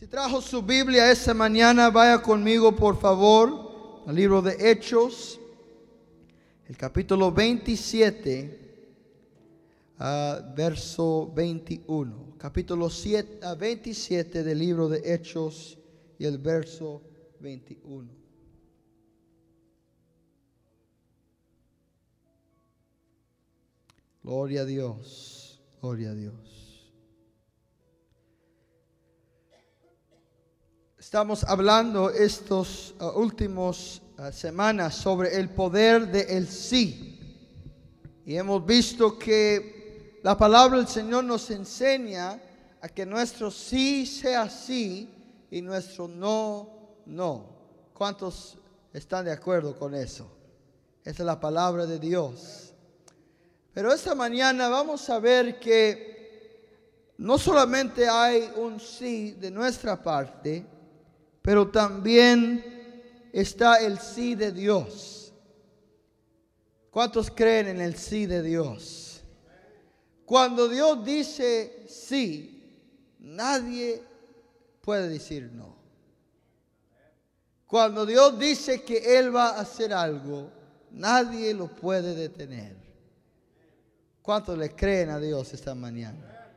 Si trajo su Biblia esta mañana, vaya conmigo por favor al libro de Hechos, el capítulo 27, ah, verso 21. Capítulo 7, ah, 27 del libro de Hechos y el verso 21. Gloria a Dios, gloria a Dios. Estamos hablando estos uh, últimos uh, semanas sobre el poder del el sí. Y hemos visto que la palabra del Señor nos enseña a que nuestro sí sea sí y nuestro no, no. ¿Cuántos están de acuerdo con eso? Esa es la palabra de Dios. Pero esta mañana vamos a ver que no solamente hay un sí de nuestra parte, pero también está el sí de Dios. ¿Cuántos creen en el sí de Dios? Cuando Dios dice sí, nadie puede decir no. Cuando Dios dice que Él va a hacer algo, nadie lo puede detener. ¿Cuántos le creen a Dios esta mañana?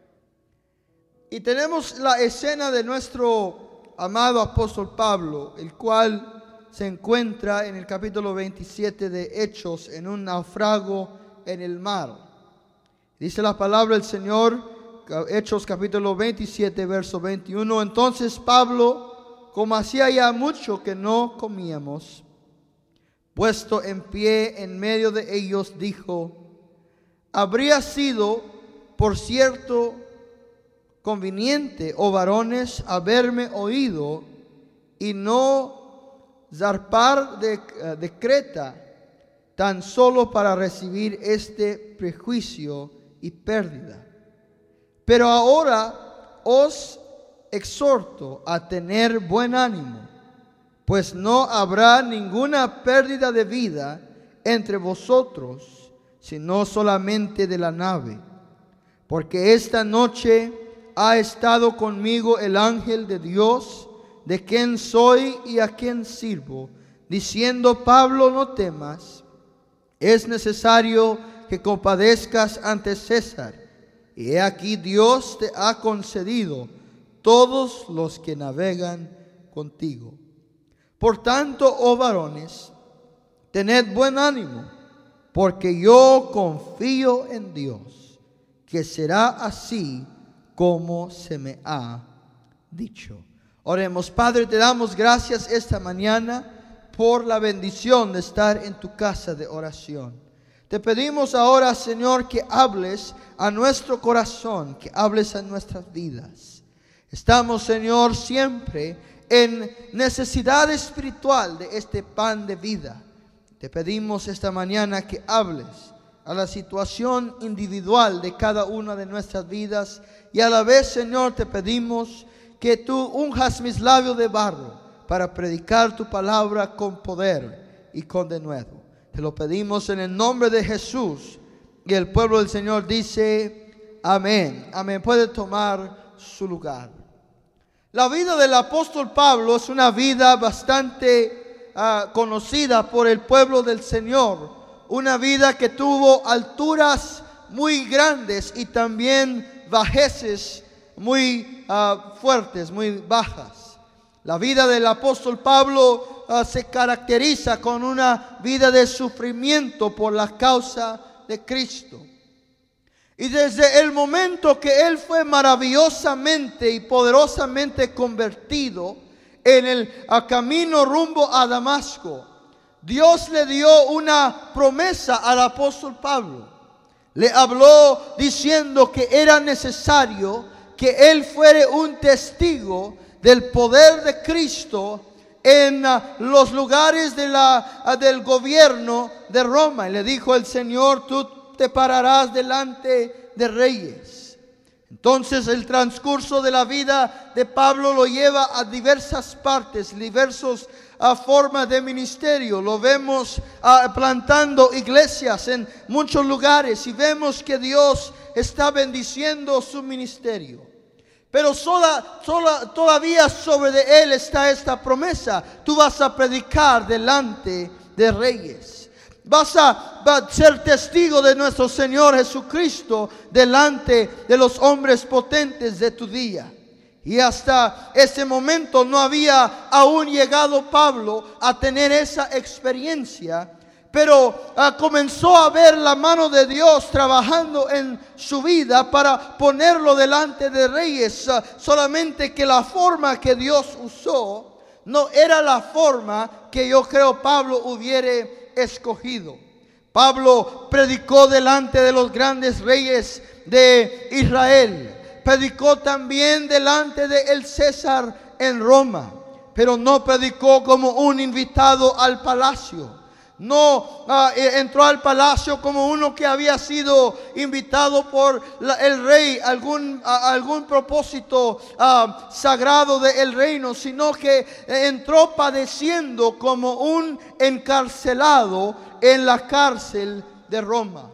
Y tenemos la escena de nuestro amado apóstol Pablo, el cual se encuentra en el capítulo 27 de Hechos en un naufrago en el mar. Dice la palabra del Señor, Hechos capítulo 27, verso 21. Entonces Pablo, como hacía ya mucho que no comíamos, puesto en pie en medio de ellos, dijo, habría sido, por cierto, conveniente, oh varones, haberme oído y no zarpar de, eh, de Creta tan solo para recibir este prejuicio y pérdida. Pero ahora os exhorto a tener buen ánimo, pues no habrá ninguna pérdida de vida entre vosotros, sino solamente de la nave. Porque esta noche ha estado conmigo el ángel de Dios, de quien soy y a quien sirvo, diciendo, Pablo, no temas, es necesario que compadezcas ante César. Y he aquí Dios te ha concedido todos los que navegan contigo. Por tanto, oh varones, tened buen ánimo porque yo confío en Dios, que será así como se me ha dicho. Oremos, Padre, te damos gracias esta mañana por la bendición de estar en tu casa de oración. Te pedimos ahora, Señor, que hables a nuestro corazón, que hables a nuestras vidas. Estamos, Señor, siempre en necesidad espiritual de este pan de vida. Te pedimos esta mañana que hables a la situación individual de cada una de nuestras vidas y a la vez, Señor, te pedimos que tú unjas mis labios de barro para predicar tu palabra con poder y con denuedo. Te lo pedimos en el nombre de Jesús y el pueblo del Señor dice, amén, amén. Puede tomar su lugar. La vida del apóstol Pablo es una vida bastante Ah, conocida por el pueblo del Señor. Una vida que tuvo alturas muy grandes y también bajeces muy ah, fuertes, muy bajas. La vida del apóstol Pablo ah, se caracteriza con una vida de sufrimiento por la causa de Cristo. Y desde el momento que él fue maravillosamente y poderosamente convertido, en el camino rumbo a Damasco, Dios le dio una promesa al apóstol Pablo. Le habló diciendo que era necesario que él fuera un testigo del poder de Cristo en ah, los lugares de la, ah, del gobierno de Roma. Y le dijo el Señor, tú te pararás delante de reyes. Entonces el transcurso de la vida de Pablo lo lleva a diversas partes, diversas a formas de ministerio. Lo vemos ah, plantando iglesias en muchos lugares y vemos que Dios está bendiciendo su ministerio. Pero sola, sola, todavía sobre de él está esta promesa. Tú vas a predicar delante de reyes. Vas a, ser testigo de nuestro Señor Jesucristo delante de los hombres potentes de tu día. Y hasta ese momento no había aún llegado Pablo a tener esa experiencia pero uh, comenzó a ver la mano de Dios trabajando en su vida para ponerlo delante de reyes. Uh, solamente que la forma que Dios usó no era la forma que yo creo Pablo hubiera escogido. Pablo predicó delante de los grandes reyes de Israel. Predicó también delante de el César en Roma, pero no predicó como un invitado al palacio no uh, entró al palacio como uno que había sido invitado por el rey, algún, algún propósito uh, sagrado del reino, sino que entró padeciendo como un encarcelado en la cárcel de Roma.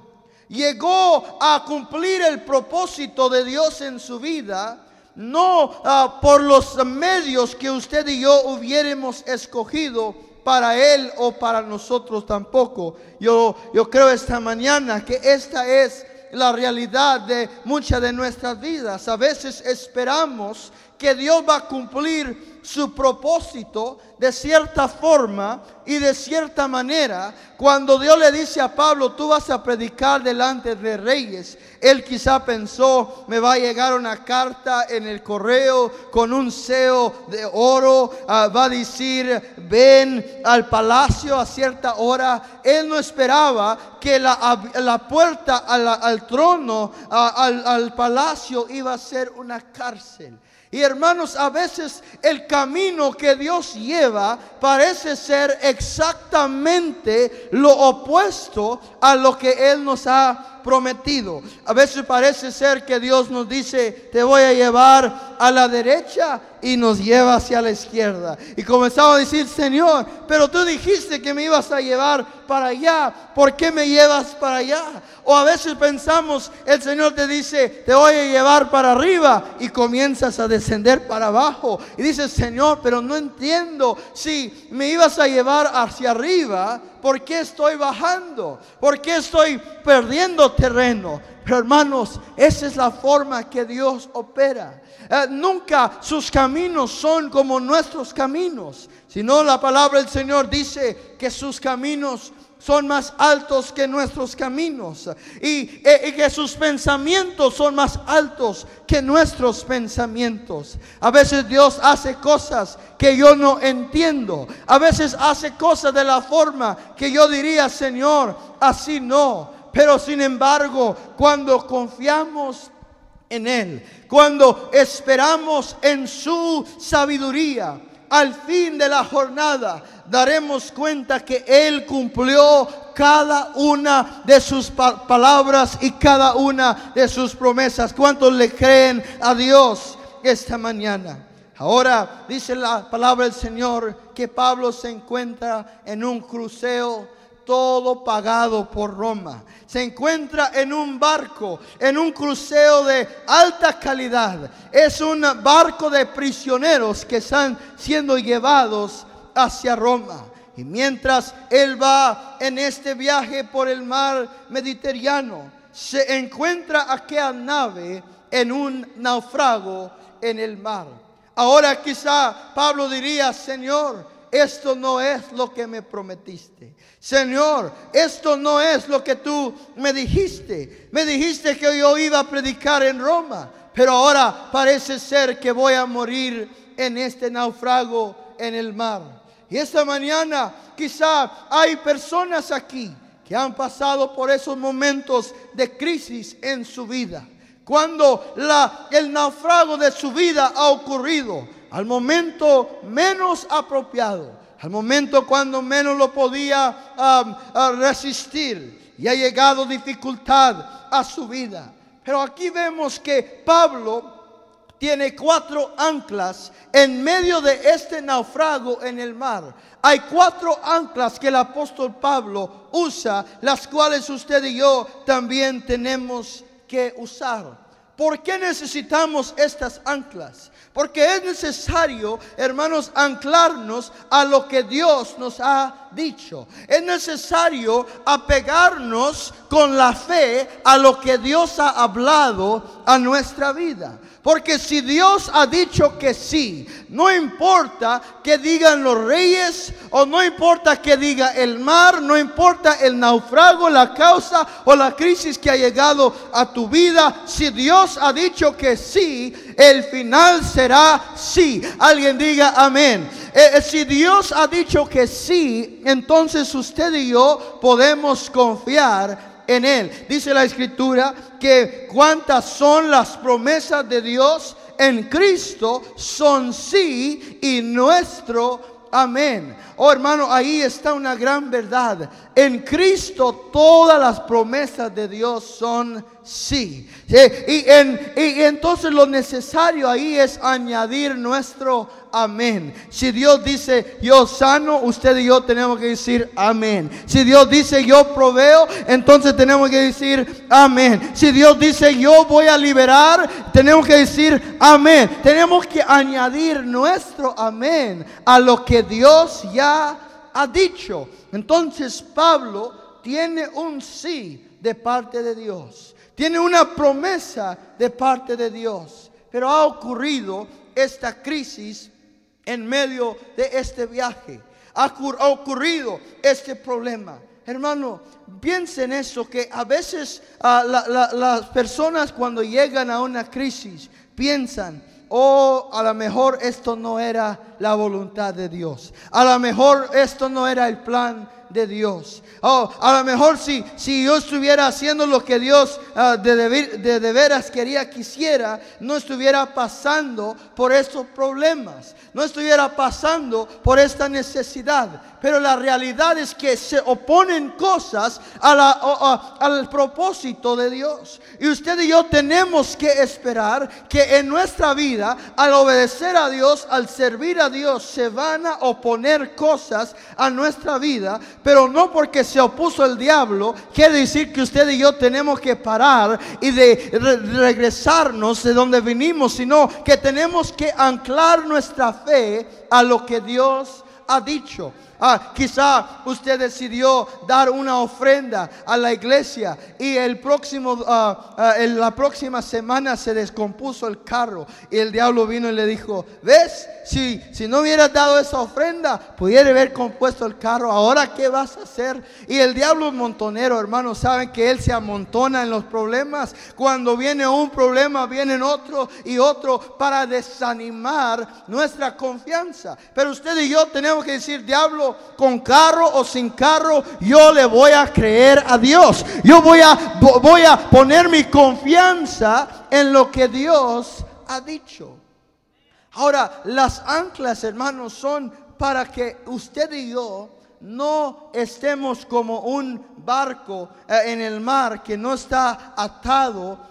Llegó a cumplir el propósito de Dios en su vida, no por los medios que usted y yo hubiéramos escogido, para Él o para nosotros tampoco. Yo, yo creo esta mañana que esta es la realidad de muchas de nuestras vidas. A veces esperamos que Dios va a cumplir su propósito de cierta forma y de cierta manera. Cuando Dios le dice a Pablo, tú vas a predicar delante de reyes, él quizá pensó, me va a llegar una carta en el correo con un seo de oro, uh, va a decir, ven al palacio a cierta hora. Él no esperaba que la, la puerta al, al trono, al, al palacio, iba a ser una cárcel. Y hermanos, a veces el camino que Dios lleva parece ser exactamente lo opuesto a lo que Él nos ha prometido. A veces parece ser que Dios nos dice, te voy a llevar a la derecha y nos lleva hacia la izquierda. Y comenzamos a decir, Señor, pero tú dijiste que me ibas a llevar para allá, ¿por qué me llevas para allá? O a veces pensamos, el Señor te dice, te voy a llevar para arriba y comienzas a descender para abajo. Y dices, Señor, pero no entiendo si me ibas a llevar hacia arriba, ¿por qué estoy bajando? ¿Por qué estoy perdiendo terreno? Pero hermanos, esa es la forma que Dios opera. Eh, nunca sus caminos son como nuestros caminos, sino la palabra del Señor dice que sus caminos son más altos que nuestros caminos y, eh, y, que sus pensamientos son más altos que nuestros pensamientos. A veces Dios hace cosas que yo no entiendo. A veces hace cosas de la forma que yo diría, Señor, así no. Pero sin embargo, cuando confiamos en Él, cuando esperamos en su sabiduría, al fin de la jornada daremos cuenta que Él cumplió cada una de sus pa palabras y cada una de sus promesas. ¿Cuántos le creen a Dios esta mañana? Ahora dice la palabra del Señor que Pablo se encuentra en un crucero todo pagado por Roma. Se encuentra en un barco, en un crucero de alta calidad. Es un barco de prisioneros que están siendo llevados hacia Roma. Y mientras él va en este viaje por el mar Mediterráneo, se encuentra aquella nave en un naufrago en el mar. Ahora quizá Pablo diría, Señor, esto no es lo que me prometiste. Señor, esto no es lo que tú me dijiste. Me dijiste que yo iba a predicar en Roma, pero ahora parece ser que voy a morir en este naufrago en el mar. Y esta mañana quizá hay personas aquí que han pasado por esos momentos de crisis en su vida. Cuando el naufrago de su vida ha ocurrido, al momento menos apropiado, al momento cuando menos lo podía resistir y ha llegado dificultad a su vida. Pero aquí vemos que Pablo tiene cuatro anclas en medio de este naufrago en el mar. Hay cuatro anclas que el apóstol Pablo usa, las cuales usted y yo también tenemos que usar. ¿Por qué necesitamos estas anclas? Porque es necesario, hermanos, anclarnos a lo que Dios nos ha dicho. Es necesario apegarnos con la fe a lo que Dios ha hablado a nuestra vida. Porque si Dios ha dicho que sí, no importa que digan los reyes o no importa que diga el mar, no importa el naufrago, la causa o la crisis que ha llegado a tu vida, si Dios ha dicho que sí, el final será sí. Alguien diga amén. Eh, eh, si Dios ha dicho que sí, entonces usted y yo podemos confiar en Él. Dice la escritura que cuántas son las promesas de Dios en Cristo son sí y nuestro amén. Oh hermano, ahí está una gran verdad. En Cristo todas las promesas de Dios son sí. Y, en, y entonces lo necesario ahí es añadir nuestro amén. Si Dios dice yo sano, usted y yo tenemos que decir amén. Si Dios dice yo proveo, entonces tenemos que decir amén. Si Dios dice yo voy a liberar, tenemos que decir amén. Tenemos que añadir nuestro amén a lo que Dios ya ha dicho. Entonces Pablo tiene un sí de parte de Dios. Tiene una promesa de parte de Dios. Pero ha ocurrido esta crisis en medio de este viaje. Ha, ocurrido este problema. Hermano, piensen eso, que a veces ah, las personas cuando llegan a una crisis piensan, oh, a lo mejor esto no era la voluntad de Dios. A lo mejor esto no era el plan de Dios. Oh, a lo mejor si, si yo estuviera haciendo lo que Dios ah, de, de, de, veras quería que hiciera, no estuviera pasando por estos problemas, no estuviera pasando por esta necesidad. Pero la realidad es que se oponen cosas al propósito de Dios. Y usted y yo tenemos que esperar que en nuestra vida, al obedecer a Dios, al servir a Dios, se van a oponer cosas a nuestra vida. Pero no porque se opuso el diablo, quiere decir que usted y yo tenemos que parar y de regresarnos de donde vinimos, sino que tenemos que anclar nuestra fe a lo que Dios ha dicho. Ah, quizá usted decidió dar una ofrenda a la iglesia y el próximo, ah, ah, en la próxima semana se descompuso el carro y el diablo vino y le dijo, ¿ves? Si, si no hubieras dado esa ofrenda, pudiera haber compuesto el carro. Ahora, ¿qué vas a hacer? Y el diablo montonero, hermanos, saben que él se amontona en los problemas. Cuando viene un problema, vienen otro y otro para desanimar nuestra confianza. Pero usted y yo tenemos que decir, diablo, con carro o sin carro, yo le voy a creer a Dios. Yo voy a, voy a poner mi confianza en lo que Dios ha dicho. Ahora, las anclas, hermanos, son para que usted y yo no estemos como un barco eh, en el mar que no está atado,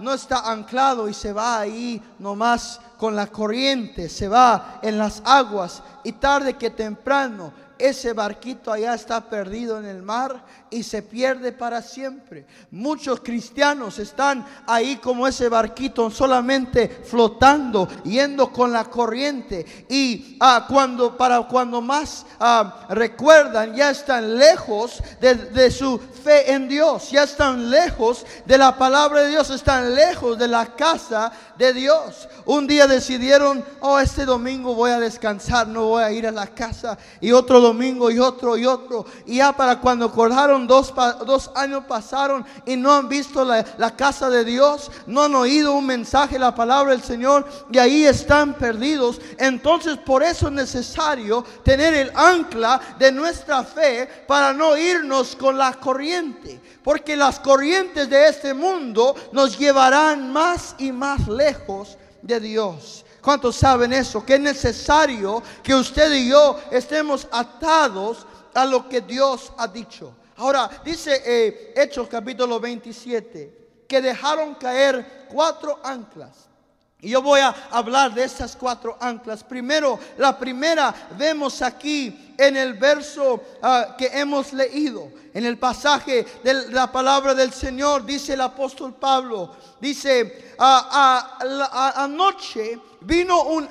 no está anclado y se va ahí nomás con la corriente, se va en las aguas y tarde que temprano ese barquito allá está perdido en el mar y se pierde para siempre. Muchos cristianos están ahí como ese barquito solamente flotando, yendo con la corriente y ah, cuando para cuando más ah, recuerdan ya están lejos de, de su fe en Dios, ya están lejos de la palabra de Dios, están lejos de la casa de Dios. Un día decidieron, oh, este domingo voy a descansar, no voy a ir a la casa y otro domingo y otro y otro y ya para cuando acordaron dos, años pasaron y no han visto la, la, casa de Dios, no han oído un mensaje, la palabra del Señor, y ahí están perdidos. Entonces por eso es necesario tener el ancla de nuestra fe para no irnos con la corriente. Porque las corrientes de este mundo nos llevarán más y más lejos de Dios. ¿Cuántos saben eso? Que es necesario que usted y yo estemos atados a lo que Dios ha dicho. Ahora, dice eh, Hechos capítulo 27, que dejaron caer cuatro anclas. Y yo voy a hablar de estas cuatro anclas. Primero, la primera vemos aquí en el verso ah, que hemos leído, en el pasaje de la palabra del Señor, dice el apóstol Pablo, dice, ah, ah, anoche vino un,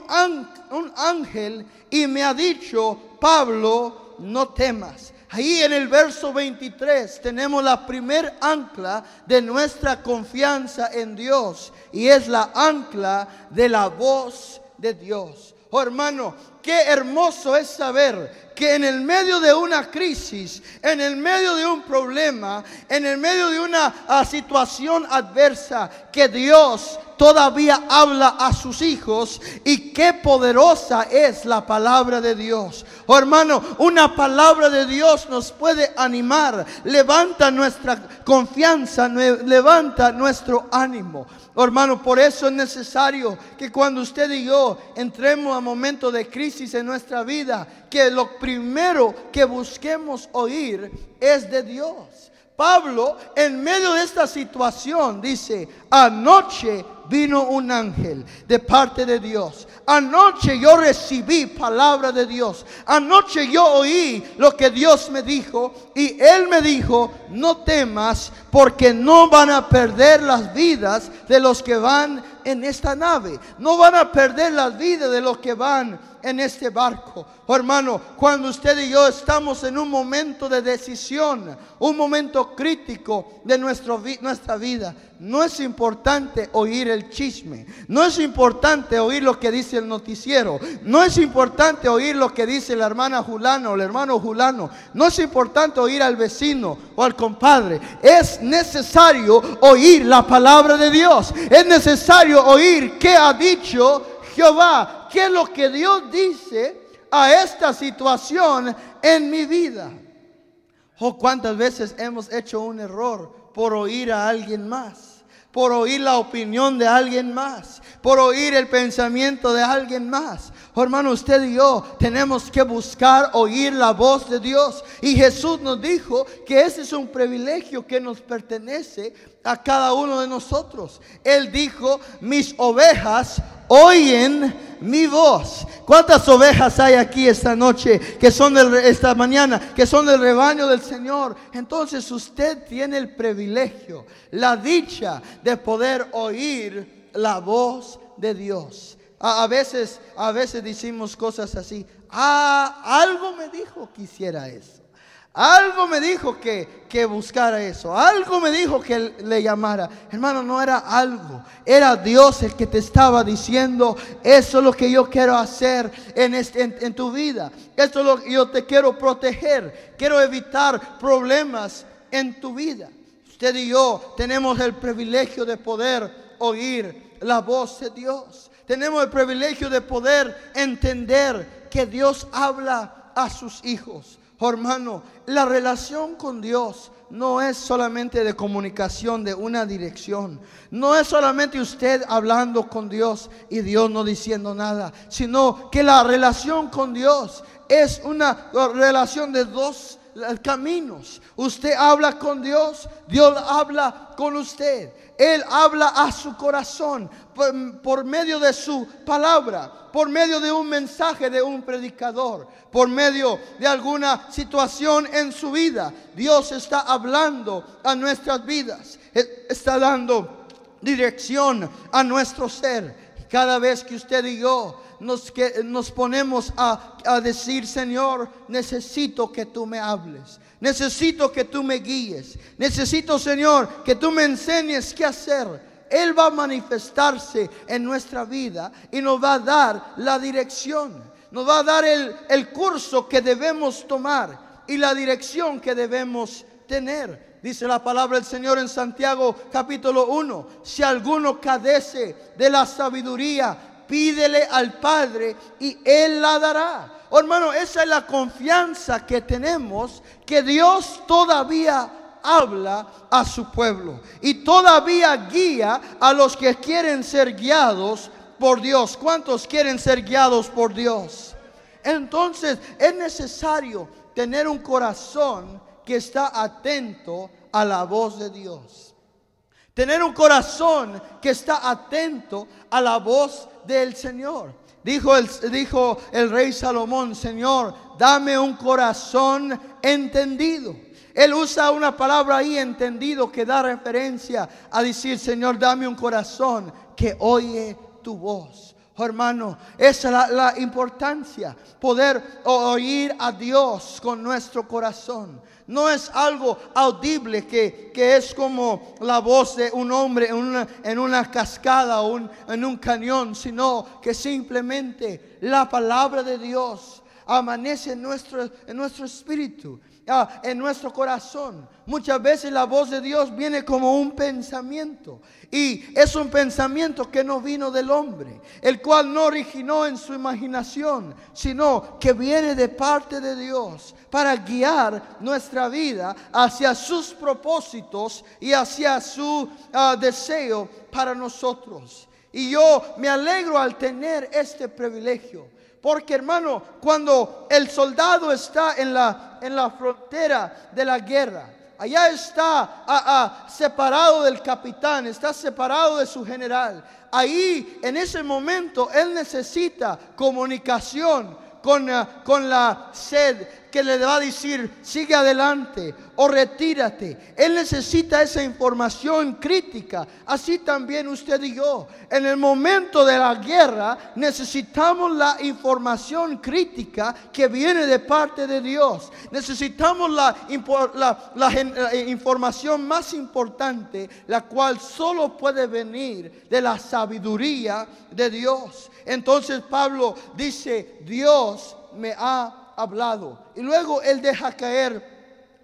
un ángel y me ha dicho, Pablo, no temas. Ahí en el verso 23 tenemos la primer ancla de nuestra confianza en Dios y es la ancla de la voz de Dios. Oh hermano, qué hermoso es saber que en el medio de una crisis, en el medio de un problema, en el medio de una ah, situación adversa, que Dios todavía habla a sus hijos y qué poderosa es la palabra de Dios. Oh hermano, una palabra de Dios nos puede animar, levanta nuestra confianza, levanta nuestro ánimo. Oh hermano, por eso es necesario que cuando usted y yo entremos a momentos de crisis en nuestra vida, que lo primero que busquemos oír es de Dios. Pablo, en medio de esta situación, dice, anoche vino un ángel de parte de Dios. Anoche yo recibí palabra de Dios. Anoche yo oí lo que Dios me dijo y Él me dijo, no temas porque no van a perder las vidas de los que van en esta nave. No van a perder las vidas de los que van en este barco. Oh, hermano, cuando usted y yo estamos en un momento de decisión, un momento crítico de nuestro, nuestra vida, no es importante oír el chisme, no es importante oír lo que dice el noticiero, no es importante oír lo que dice la hermana Julano o el hermano Julano, no es importante oír al vecino o al compadre, es necesario oír la palabra de Dios, es necesario oír qué ha dicho Jehová, qué lo que Dios dice a esta situación en mi vida. Oh, cuántas veces hemos hecho un error por oír a alguien más, por oír la opinión de alguien más, por oír el pensamiento de alguien más. Oh, hermano, usted y yo tenemos que buscar oír la voz de Dios. Y Jesús nos dijo que ese es un privilegio que nos pertenece a cada uno de nosotros. Él dijo, mis ovejas oyen mi voz. ¿Cuántas ovejas hay aquí esta noche que son de esta mañana que son del rebaño del Señor? Entonces usted tiene el privilegio, la dicha de poder oír la voz de Dios. A, veces, a veces decimos cosas así. Ah, algo me dijo que hiciera eso. Algo me dijo que, que buscara eso. Algo me dijo que le llamara. Hermano, no era algo. Era Dios el que te estaba diciendo, eso es lo que yo quiero hacer en, este, en, tu vida. Esto es lo que yo te quiero proteger. Quiero evitar problemas en tu vida. Usted y yo tenemos el privilegio de poder oír la voz de Dios. Tenemos el privilegio de poder entender que Dios habla a sus hijos. Hermano, la relación con Dios no es solamente de comunicación de una dirección. No es solamente usted hablando con Dios y Dios no diciendo nada, sino que la relación con Dios es una relación de dos caminos. Usted habla con Dios, Dios habla con usted. Él habla a su corazón por, medio de su palabra, por medio de un mensaje de un predicador, por medio de alguna situación en su vida. Dios está hablando a nuestras vidas, está dando dirección a nuestro ser. Cada vez que usted y yo nos, que, nos ponemos a, a decir, Señor, necesito que tú me hables. Necesito que tú me guíes. Necesito, Señor, que tú me enseñes qué hacer. Él va a manifestarse en nuestra vida y nos va a dar la dirección. Nos va a dar el, el curso que debemos tomar y la dirección que debemos tener. Dice la palabra del Señor en Santiago capítulo 1. Si alguno cadece de la sabiduría, pídele al Padre y Él la dará. Oh, hermano, esa es la confianza que tenemos que Dios todavía habla a su pueblo y todavía guía a los que quieren ser guiados por Dios. ¿Cuántos quieren ser guiados por Dios? Entonces es necesario tener un corazón que está atento a la voz de Dios. Tener un corazón que está atento a la voz del Señor. Dijo el, dijo el rey Salomón, Señor, dame un corazón entendido. Él usa una palabra ahí, entendido, que da referencia a decir, Señor, dame un corazón que oye tu voz. Oh, hermano, esa es la, importancia, poder oír a Dios con nuestro corazón. No es algo audible que, es como la voz de un hombre en una, en una cascada o en un cañón, sino que simplemente la palabra de Dios amanece en nuestro, en nuestro espíritu Ah, en nuestro corazón. Muchas veces la voz de Dios viene como un pensamiento. Y es un pensamiento que no vino del hombre, el cual no originó en su imaginación, sino que viene de parte de Dios para guiar nuestra vida hacia sus propósitos y hacia su ah, deseo para nosotros. Y yo me alegro al tener este privilegio porque hermano, cuando el soldado está en la, en la frontera de la guerra, allá está ah, ah, separado del capitán, está separado de su general. Ahí, en ese momento, él necesita comunicación con, ah, con la sed que le va a decir, sigue adelante o retírate. Él necesita esa información crítica. Así también usted y yo. En el momento de la guerra necesitamos la información crítica que viene de parte de Dios. Necesitamos la, la, eh, información más importante, la cual solo puede venir de la sabiduría de Dios. Entonces Pablo dice, Dios me ha hablado. Y luego él deja caer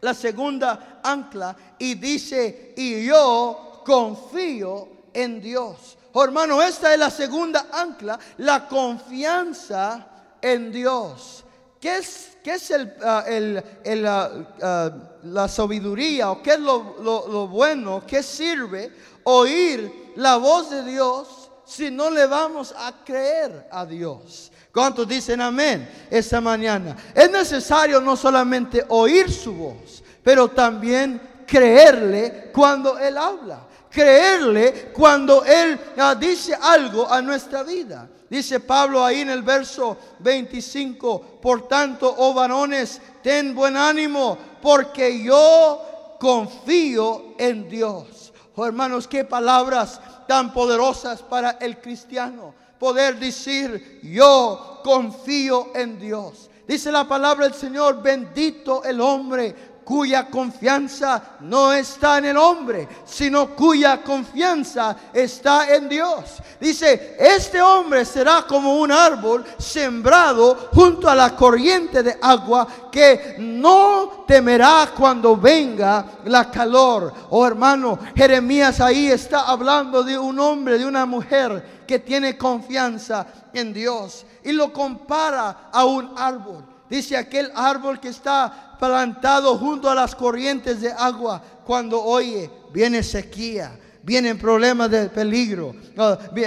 la segunda ancla y dice, y yo confío en Dios. Oh, hermano, esta es la segunda ancla, la confianza en Dios. ¿Qué es, qué es el, ah, ah, ah, la sabiduría o qué es lo, lo bueno? ¿Qué sirve oír la voz de Dios si no le vamos a creer a Dios? ¿Cuántos dicen amén esta mañana? Es necesario no solamente oír su voz, pero también creerle cuando Él habla. Creerle cuando Él ah, dice algo a nuestra vida. Dice Pablo ahí en el verso 25, por tanto, oh varones, ten buen ánimo, porque yo confío en Dios. Oh hermanos, qué palabras tan poderosas para el cristiano poder decir, yo confío en Dios. Dice la palabra del Señor, bendito el hombre cuya confianza no está en el hombre, sino cuya confianza está en Dios. Dice, este hombre será como un árbol sembrado junto a la corriente de agua que no temerá cuando venga la calor. Oh hermano, Jeremías ahí está hablando de un hombre, de una mujer que tiene confianza en Dios y lo compara a un árbol. Dice aquel árbol que está plantado junto a las corrientes de agua, cuando oye, viene sequía, vienen problemas de peligro,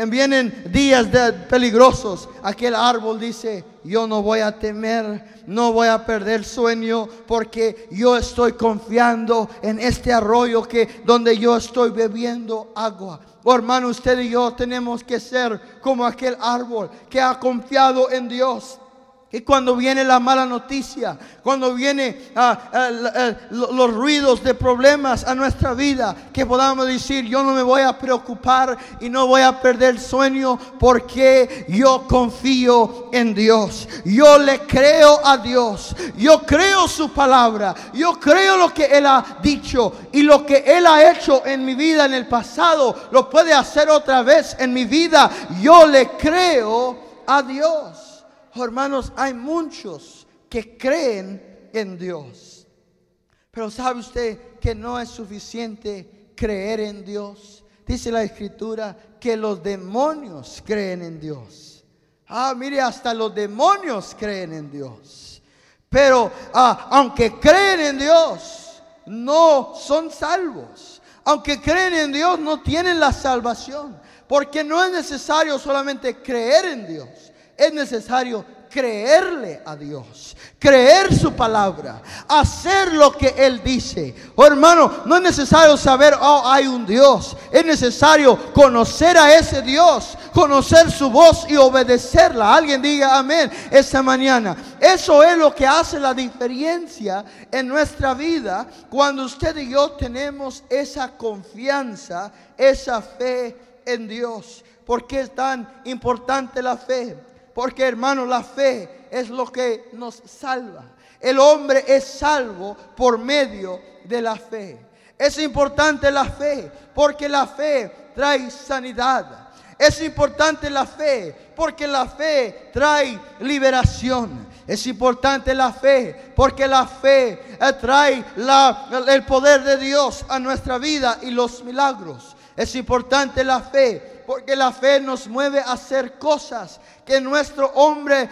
vienen días de peligrosos, aquel árbol dice, yo no voy a temer, no voy a perder sueño, porque yo estoy confiando en este arroyo que donde yo estoy bebiendo agua. Oh, hermano, usted y yo tenemos que ser como aquel árbol que ha confiado en Dios y cuando viene la mala noticia, cuando vienen ah, ah, los ruidos de problemas a nuestra vida, que podamos decir, yo no me voy a preocupar y no voy a perder sueño porque yo confío en Dios. Yo le creo a Dios. Yo creo su palabra. Yo creo lo que Él ha dicho y lo que Él ha hecho en mi vida en el pasado, lo puede hacer otra vez en mi vida. Yo le creo a Dios. Oh, hermanos, hay muchos que creen en Dios. Pero ¿sabe usted que no es suficiente creer en Dios? Dice la escritura que los demonios creen en Dios. Ah, mire, hasta los demonios creen en Dios. Pero ah, aunque creen en Dios, no son salvos. Aunque creen en Dios, no tienen la salvación. Porque no es necesario solamente creer en Dios es necesario creerle a Dios, creer su palabra, hacer lo que Él dice. Oh hermano, no es necesario saber, oh, hay un Dios. Es necesario conocer a ese Dios, conocer su voz y obedecerla. Alguien diga amén esta mañana. Eso es lo que hace la diferencia en nuestra vida cuando usted y yo tenemos esa confianza, esa fe en Dios. ¿Por qué es tan importante la fe? Porque hermano, la fe es lo que nos salva. El hombre es salvo por medio de la fe. Es importante la fe porque la fe trae sanidad. Es importante la fe porque la fe trae liberación. Es importante la fe porque la fe trae el poder de Dios a nuestra vida y los milagros. Es importante la fe porque la fe nos mueve a hacer cosas que nuestro hombre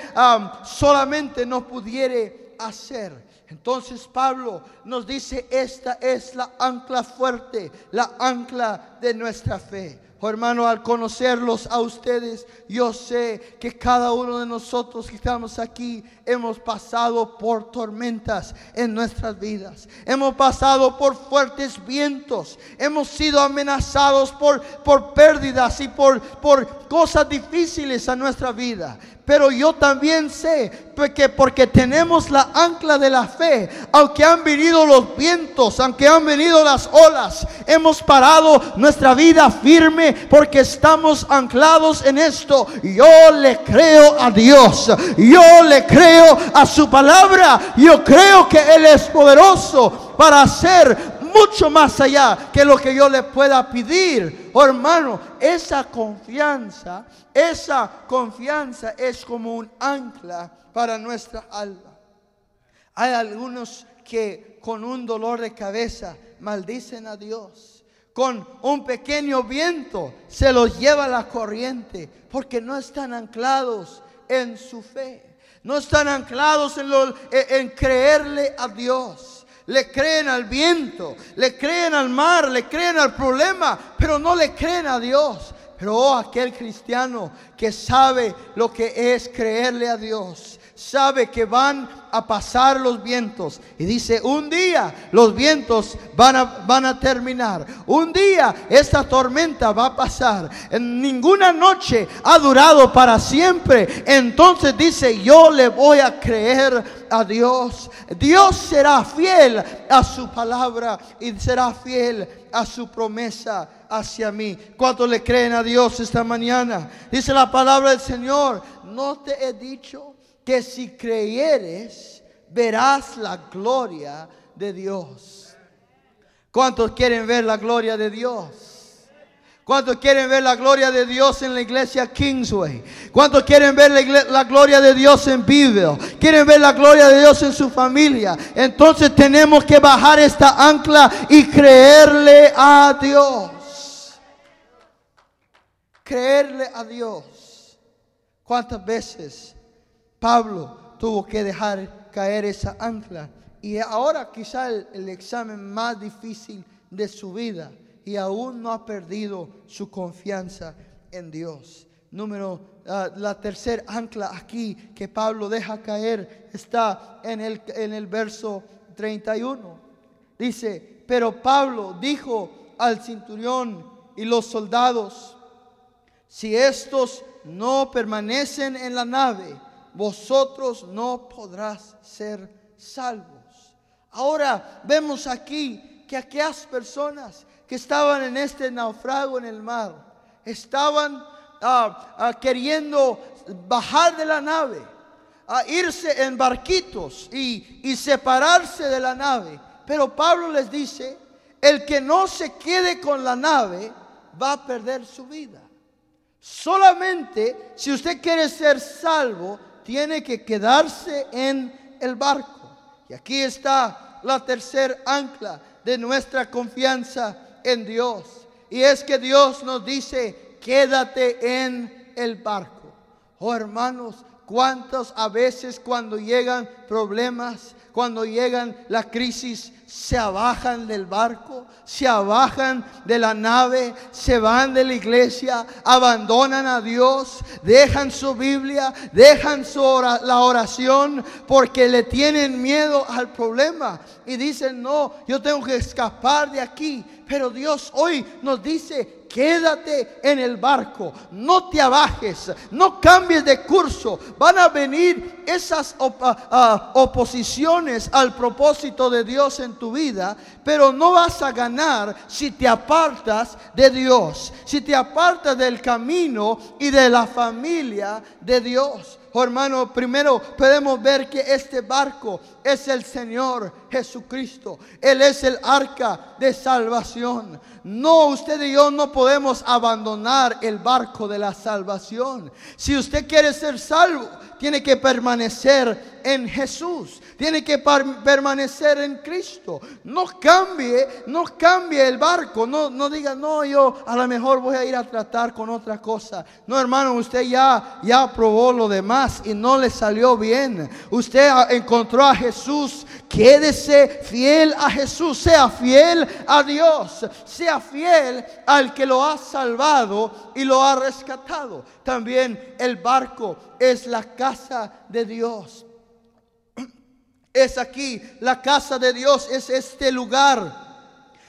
solamente no pudiera hacer. Entonces Pablo nos dice, esta es la ancla fuerte, la ancla de nuestra fe. Oh, hermano, al conocerlos a ustedes, yo sé que cada uno de nosotros que estamos aquí hemos pasado por tormentas en nuestras vidas. Hemos pasado por fuertes vientos. Hemos sido amenazados por, por pérdidas y por, por cosas difíciles a nuestra vida. Pero yo también sé que porque tenemos la ancla de la fe, aunque han venido los vientos, aunque han venido las olas, hemos parado nuestra vida firme porque estamos anclados en esto. Yo le creo a Dios, yo le creo a su palabra, yo creo que Él es poderoso para hacer mucho más allá que lo que yo le pueda pedir. Oh, hermano, esa confianza, esa confianza es como un ancla para nuestra alma. Hay algunos que con un dolor de cabeza maldicen a Dios. Con un pequeño viento se los lleva la corriente porque no están anclados en su fe. No están anclados en, en creerle a Dios le creen al viento, le creen al mar, le creen al problema, pero no le creen a Dios. Pero oh, aquel cristiano que sabe lo que es creerle a Dios, sabe que van a pasar los vientos. Y dice, un día los vientos van a, van a terminar. Un día esta tormenta va a pasar. En ninguna noche ha durado para siempre. Entonces dice, yo le voy a creer a Dios. Dios será fiel a su palabra y será fiel a su promesa hacia mí. ¿Cuántos le creen a Dios esta mañana? Dice la palabra del Señor, no te he dicho que si creyeres, verás la gloria de Dios. ¿Cuántos quieren ver la gloria de Dios? ¿Cuántos quieren ver la gloria de Dios en la iglesia Kingsway? ¿Cuántos quieren ver la, gloria de Dios en Biblia? ¿Quieren ver la gloria de Dios en su familia? Entonces tenemos que bajar esta ancla y creerle a Dios. Creerle a Dios. ¿Cuántas veces Pablo tuvo que dejar caer esa ancla. Y ahora quizá el, examen más difícil de su vida. Y aún no ha perdido su confianza en Dios. Número, ah, la tercera ancla aquí que Pablo deja caer está en el, en el verso 31. Dice, pero Pablo dijo al cinturón y los soldados, si estos no permanecen en la nave, vosotros no podrás ser salvos. Ahora vemos aquí que aquellas personas que estaban en este naufrago en el mar, estaban ah, ah, queriendo bajar de la nave, a irse en barquitos y, y separarse de la nave. Pero Pablo les dice, el que no se quede con la nave va a perder su vida. Solamente si usted quiere ser salvo, tiene que quedarse en el barco. Y aquí está la tercer ancla de nuestra confianza en Dios. Y es que Dios nos dice, quédate en el barco. Oh hermanos, ¿Cuántos a veces cuando llegan problemas, cuando llegan la crisis, se abajan del barco, se abajan de la nave, se van de la iglesia, abandonan a Dios, dejan su Biblia, dejan su la oración porque le tienen miedo al problema y dicen, no, yo tengo que escapar de aquí. Pero Dios hoy nos dice, quédate en el barco, no te abajes, no cambies de curso. Van a venir esas ah, ah, oposiciones al propósito de Dios en tu vida, pero no vas a ganar si te apartas de Dios, si te apartas del camino y de la familia de Dios. Oh, hermano, primero podemos ver que este barco es el Señor Jesucristo. Él es el arca de salvación. No, usted y yo no podemos abandonar el barco de la salvación. Si usted quiere ser salvo, tiene que permanecer en Jesús. Tiene que permanecer en Cristo. No cambie, no cambie el barco. No, no diga, no, yo a lo mejor voy a ir a tratar con otra cosa. No, hermano, usted ya, ya probó lo demás y no le salió bien. Usted encontró a Jesús. Quédese fiel a Jesús. Sea fiel a Dios. Sea fiel al que lo ha salvado y lo ha rescatado. También el barco es la casa de Dios. Es aquí, la casa de Dios es este lugar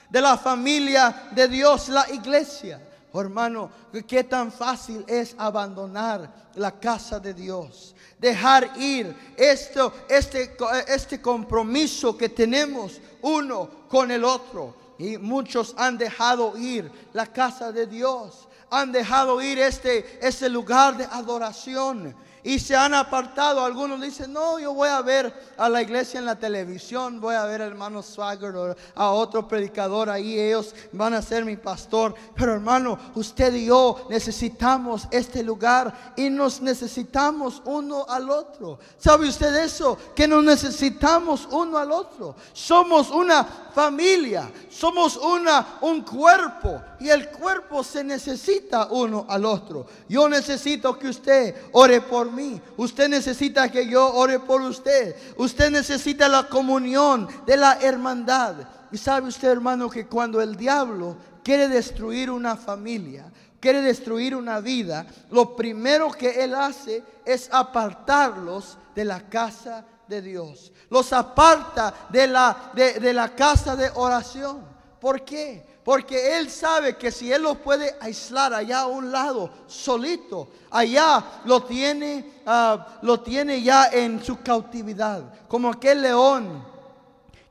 de la familia de Dios, la iglesia. Oh, hermano, qué tan fácil es abandonar la casa de Dios. Dejar ir esto, este, este compromiso que tenemos uno con el otro. Y muchos han dejado ir la casa de Dios. Han dejado ir este, este lugar de adoración y se han apartado. Algunos dicen, no, yo voy a ver a la iglesia en la televisión, voy a ver al hermano Swagger o a otro predicador ahí, ellos van a ser mi pastor. Pero hermano, usted y yo necesitamos este lugar y nos necesitamos uno al otro. ¿Sabe usted eso? Que nos necesitamos uno al otro. Somos una familia, somos una, un cuerpo y el cuerpo se necesita uno al otro. Yo necesito que usted ore por mí, usted necesita que yo ore por usted, usted necesita la comunión de la hermandad. Y sabe usted hermano que cuando el diablo quiere destruir una familia, quiere destruir una vida, lo primero que él hace es apartarlos de la casa de Dios. Los aparta de la, de, la casa de oración. ¿Por qué? Porque Él sabe que si Él los puede aislar allá a un lado, solito, allá lo tiene, ah, lo tiene ya en su cautividad. Como aquel león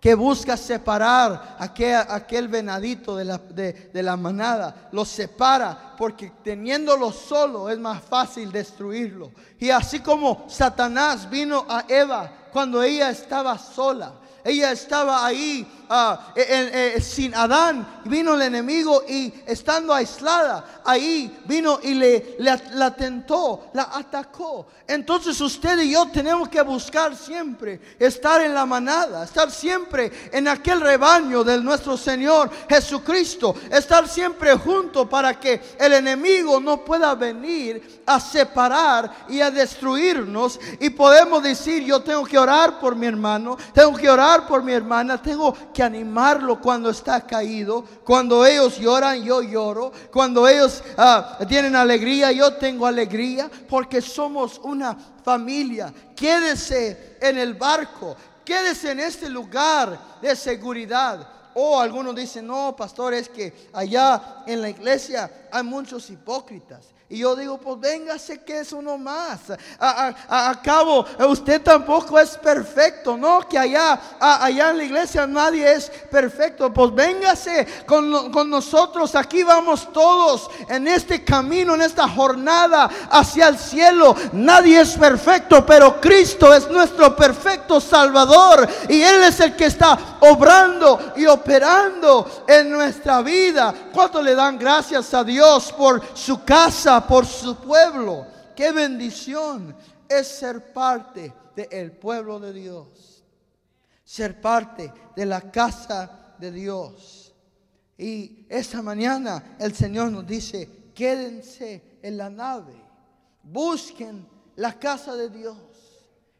que busca separar aquel, aquel venadito de la, de la manada. Lo separa porque teniéndolo solo es más fácil destruirlo. Y así como Satanás vino a Eva cuando ella estaba sola. Ella estaba ahí Ah, eh, eh, sin Adán, vino el enemigo y estando aislada, ahí vino y le, la tentó, la atacó. Entonces usted y yo tenemos que buscar siempre estar en la manada, estar siempre en aquel rebaño de nuestro Señor Jesucristo, estar siempre junto para que el enemigo no pueda venir a separar y a destruirnos. Y podemos decir, yo tengo que orar por mi hermano, tengo que orar por mi hermana, tengo que animarlo cuando está caído. Cuando ellos lloran, yo lloro. Cuando ellos ah, tienen alegría, yo tengo alegría. Porque somos una familia. Quédese en el barco. Quédese en este lugar de seguridad. O algunos dicen, no, pastor, es que allá en la iglesia hay muchos hipócritas. Y yo digo, pues véngase que es uno más. A, cabo, usted tampoco es perfecto, ¿no? Que allá, allá en la iglesia nadie es perfecto. Pues véngase con, con nosotros. Aquí vamos todos en este camino, en esta jornada hacia el cielo. Nadie es perfecto, pero Cristo es nuestro perfecto Salvador. Y Él es el que está obrando y operando en nuestra vida. ¿Cuánto le dan gracias a Dios por su casa? Por su pueblo. Qué bendición es ser parte del pueblo de Dios. Ser parte de la casa de Dios. Y esta mañana el Señor nos dice, quédense en la nave. Busquen la casa de Dios.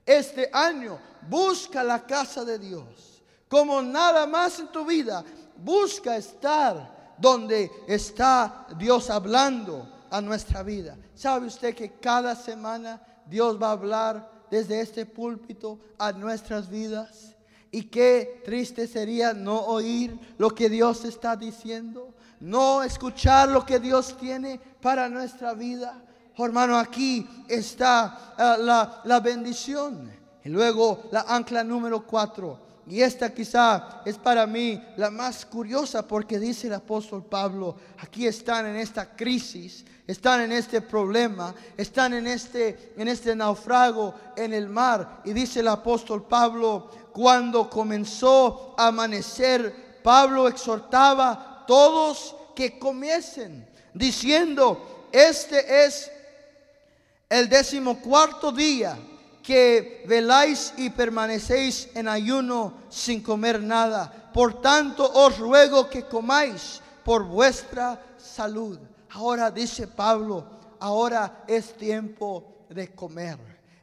Este año busca la casa de Dios. Como nada más en tu vida, busca estar donde está Dios hablando a nuestra vida. ¿Sabe usted que cada semana Dios va a hablar desde este púlpito a nuestras vidas? Y qué triste sería no oír lo que Dios está diciendo, no escuchar lo que Dios tiene para nuestra vida. Hermano, aquí está ah, la, la bendición. Y luego la ancla número cuatro. Y esta quizá es para mí la más curiosa porque dice el apóstol Pablo, aquí están en esta crisis, están en este problema, están en este, en este naufrago en el mar. Y dice el apóstol Pablo, cuando comenzó a amanecer, Pablo exhortaba a todos que comiesen, diciendo, este es el decimocuarto día que veláis y permanecéis en ayuno sin comer nada. Por tanto os ruego que comáis por vuestra salud. Ahora dice Pablo, ahora es tiempo de comer.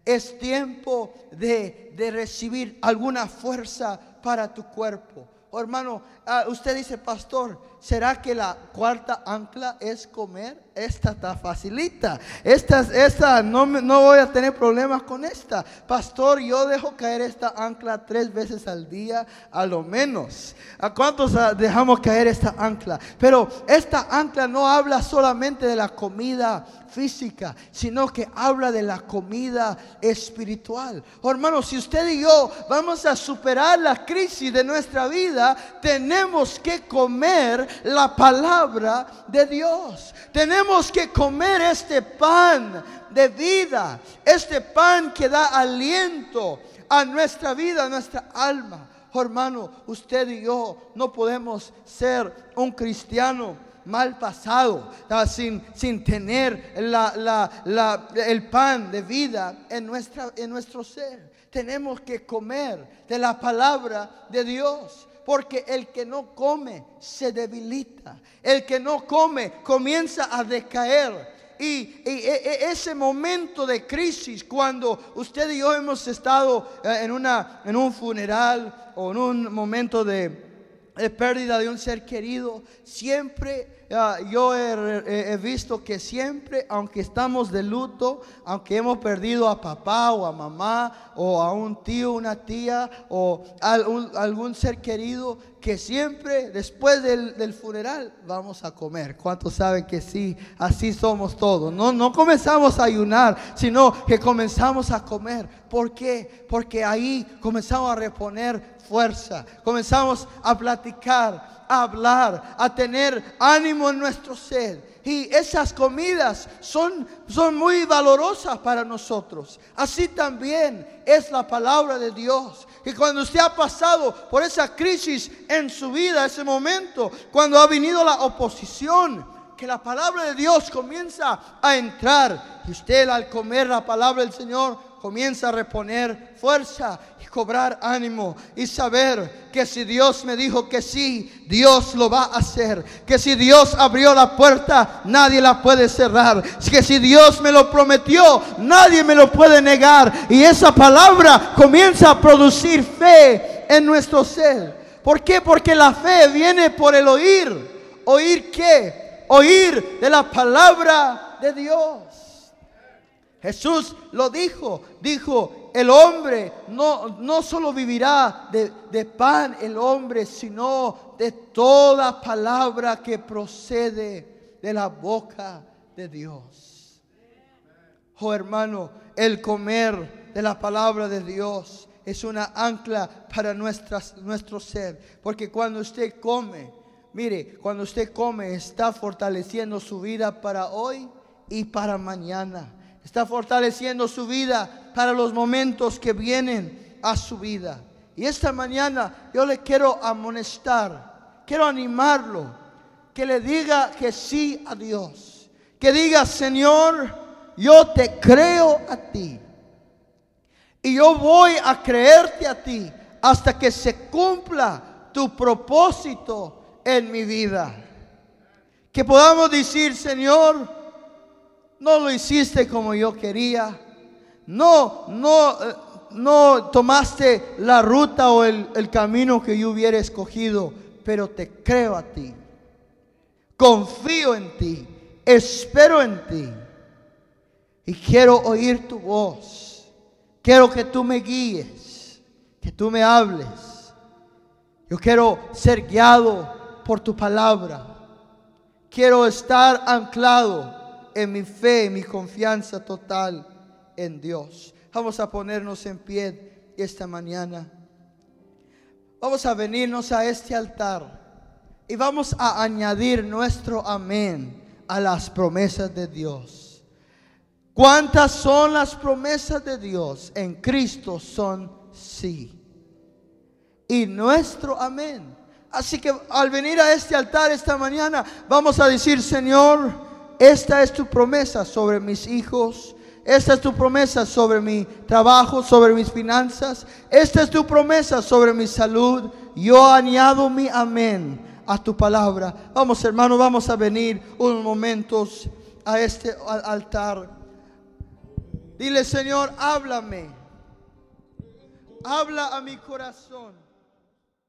Es tiempo de, de recibir alguna fuerza para tu cuerpo. Hermano, ah, usted dice, pastor, ¿será que la cuarta ancla es comer? Esta está facilita. Esta, esta no, no voy a tener problemas con esta. Pastor, yo dejo caer esta ancla tres veces al día, a lo menos. ¿A cuántos ah, dejamos caer esta ancla? Pero esta ancla no habla solamente de la comida física, sino que habla de la comida espiritual. Oh, hermano, si usted y yo vamos a superar la crisis de nuestra vida, tenemos que comer la palabra de Dios. Tenemos que comer este pan de vida, este pan que da aliento a nuestra vida, a nuestra alma. Hermano, usted y yo no podemos ser un cristiano mal pasado, sin, sin tener el pan de vida en, nuestra, en nuestro ser. Tenemos que comer de la palabra de Dios. Porque el que no come se debilita. El que no come comienza a decaer. Y, e, e, ese momento de crisis, cuando usted y yo hemos estado eh, en, una, en un funeral o en un momento de, de pérdida de un ser querido, siempre yo he, visto que siempre, aunque estamos de luto, aunque hemos perdido a papá o a mamá o a un tío, una tía o algún ser querido, que siempre después del, funeral vamos a comer. ¿Cuántos saben que sí? Así somos todos. No, no comenzamos a ayunar, sino que comenzamos a comer. ¿Por qué? Porque ahí comenzamos a reponer fuerza, comenzamos a platicar a hablar, a tener ánimo en nuestro ser. Y esas comidas son, son muy valorosas para nosotros. Así también es la palabra de Dios. Y cuando usted ha pasado por esa crisis en su vida, ese momento, cuando ha venido la oposición, que la palabra de Dios comienza a entrar. Y usted al comer la palabra del Señor comienza a reponer fuerza cobrar ánimo y saber que si Dios me dijo que sí, Dios lo va a hacer. Que si Dios abrió la puerta, nadie la puede cerrar. Que si Dios me lo prometió, nadie me lo puede negar. Y esa palabra comienza a producir fe en nuestro ser. ¿Por qué? Porque la fe viene por el oír. ¿Oír qué? Oír de la palabra de Dios. Jesús lo dijo, dijo, el hombre no, no solo vivirá de, de, pan el hombre, sino de toda palabra que procede de la boca de Dios. Oh hermano, el comer de la palabra de Dios es una ancla para nuestras, nuestro ser, porque cuando usted come, mire, cuando usted come está fortaleciendo su vida para hoy y para mañana está fortaleciendo su vida para los momentos que vienen a su vida. Y esta mañana yo le quiero amonestar, quiero animarlo, que le diga que sí a Dios, que diga, Señor, yo te creo a ti. Y yo voy a creerte a ti hasta que se cumpla tu propósito en mi vida. Que podamos decir, Señor, no lo hiciste como yo quería. No, no, eh, no tomaste la ruta o el, el camino que yo hubiera escogido, pero te creo a ti. Confío en ti, espero en ti. Y quiero oír tu voz. Quiero que tú me guíes, que tú me hables. Yo quiero ser guiado por tu palabra. Quiero estar anclado en mi fe, en mi confianza total en Dios. Vamos a ponernos en pie esta mañana. Vamos a venirnos a este altar y vamos a añadir nuestro amén a las promesas de Dios. ¿Cuántas son las promesas de Dios? En Cristo son sí. Y nuestro amén. Así que al venir a este altar esta mañana, vamos a decir, Señor, esta es tu promesa sobre mis hijos, esta es tu promesa sobre mi trabajo, sobre mis finanzas. Esta es tu promesa sobre mi salud. Yo añado mi amén a tu palabra. Vamos hermano, vamos a venir unos momentos a este altar. Dile Señor, háblame. Habla a mi corazón.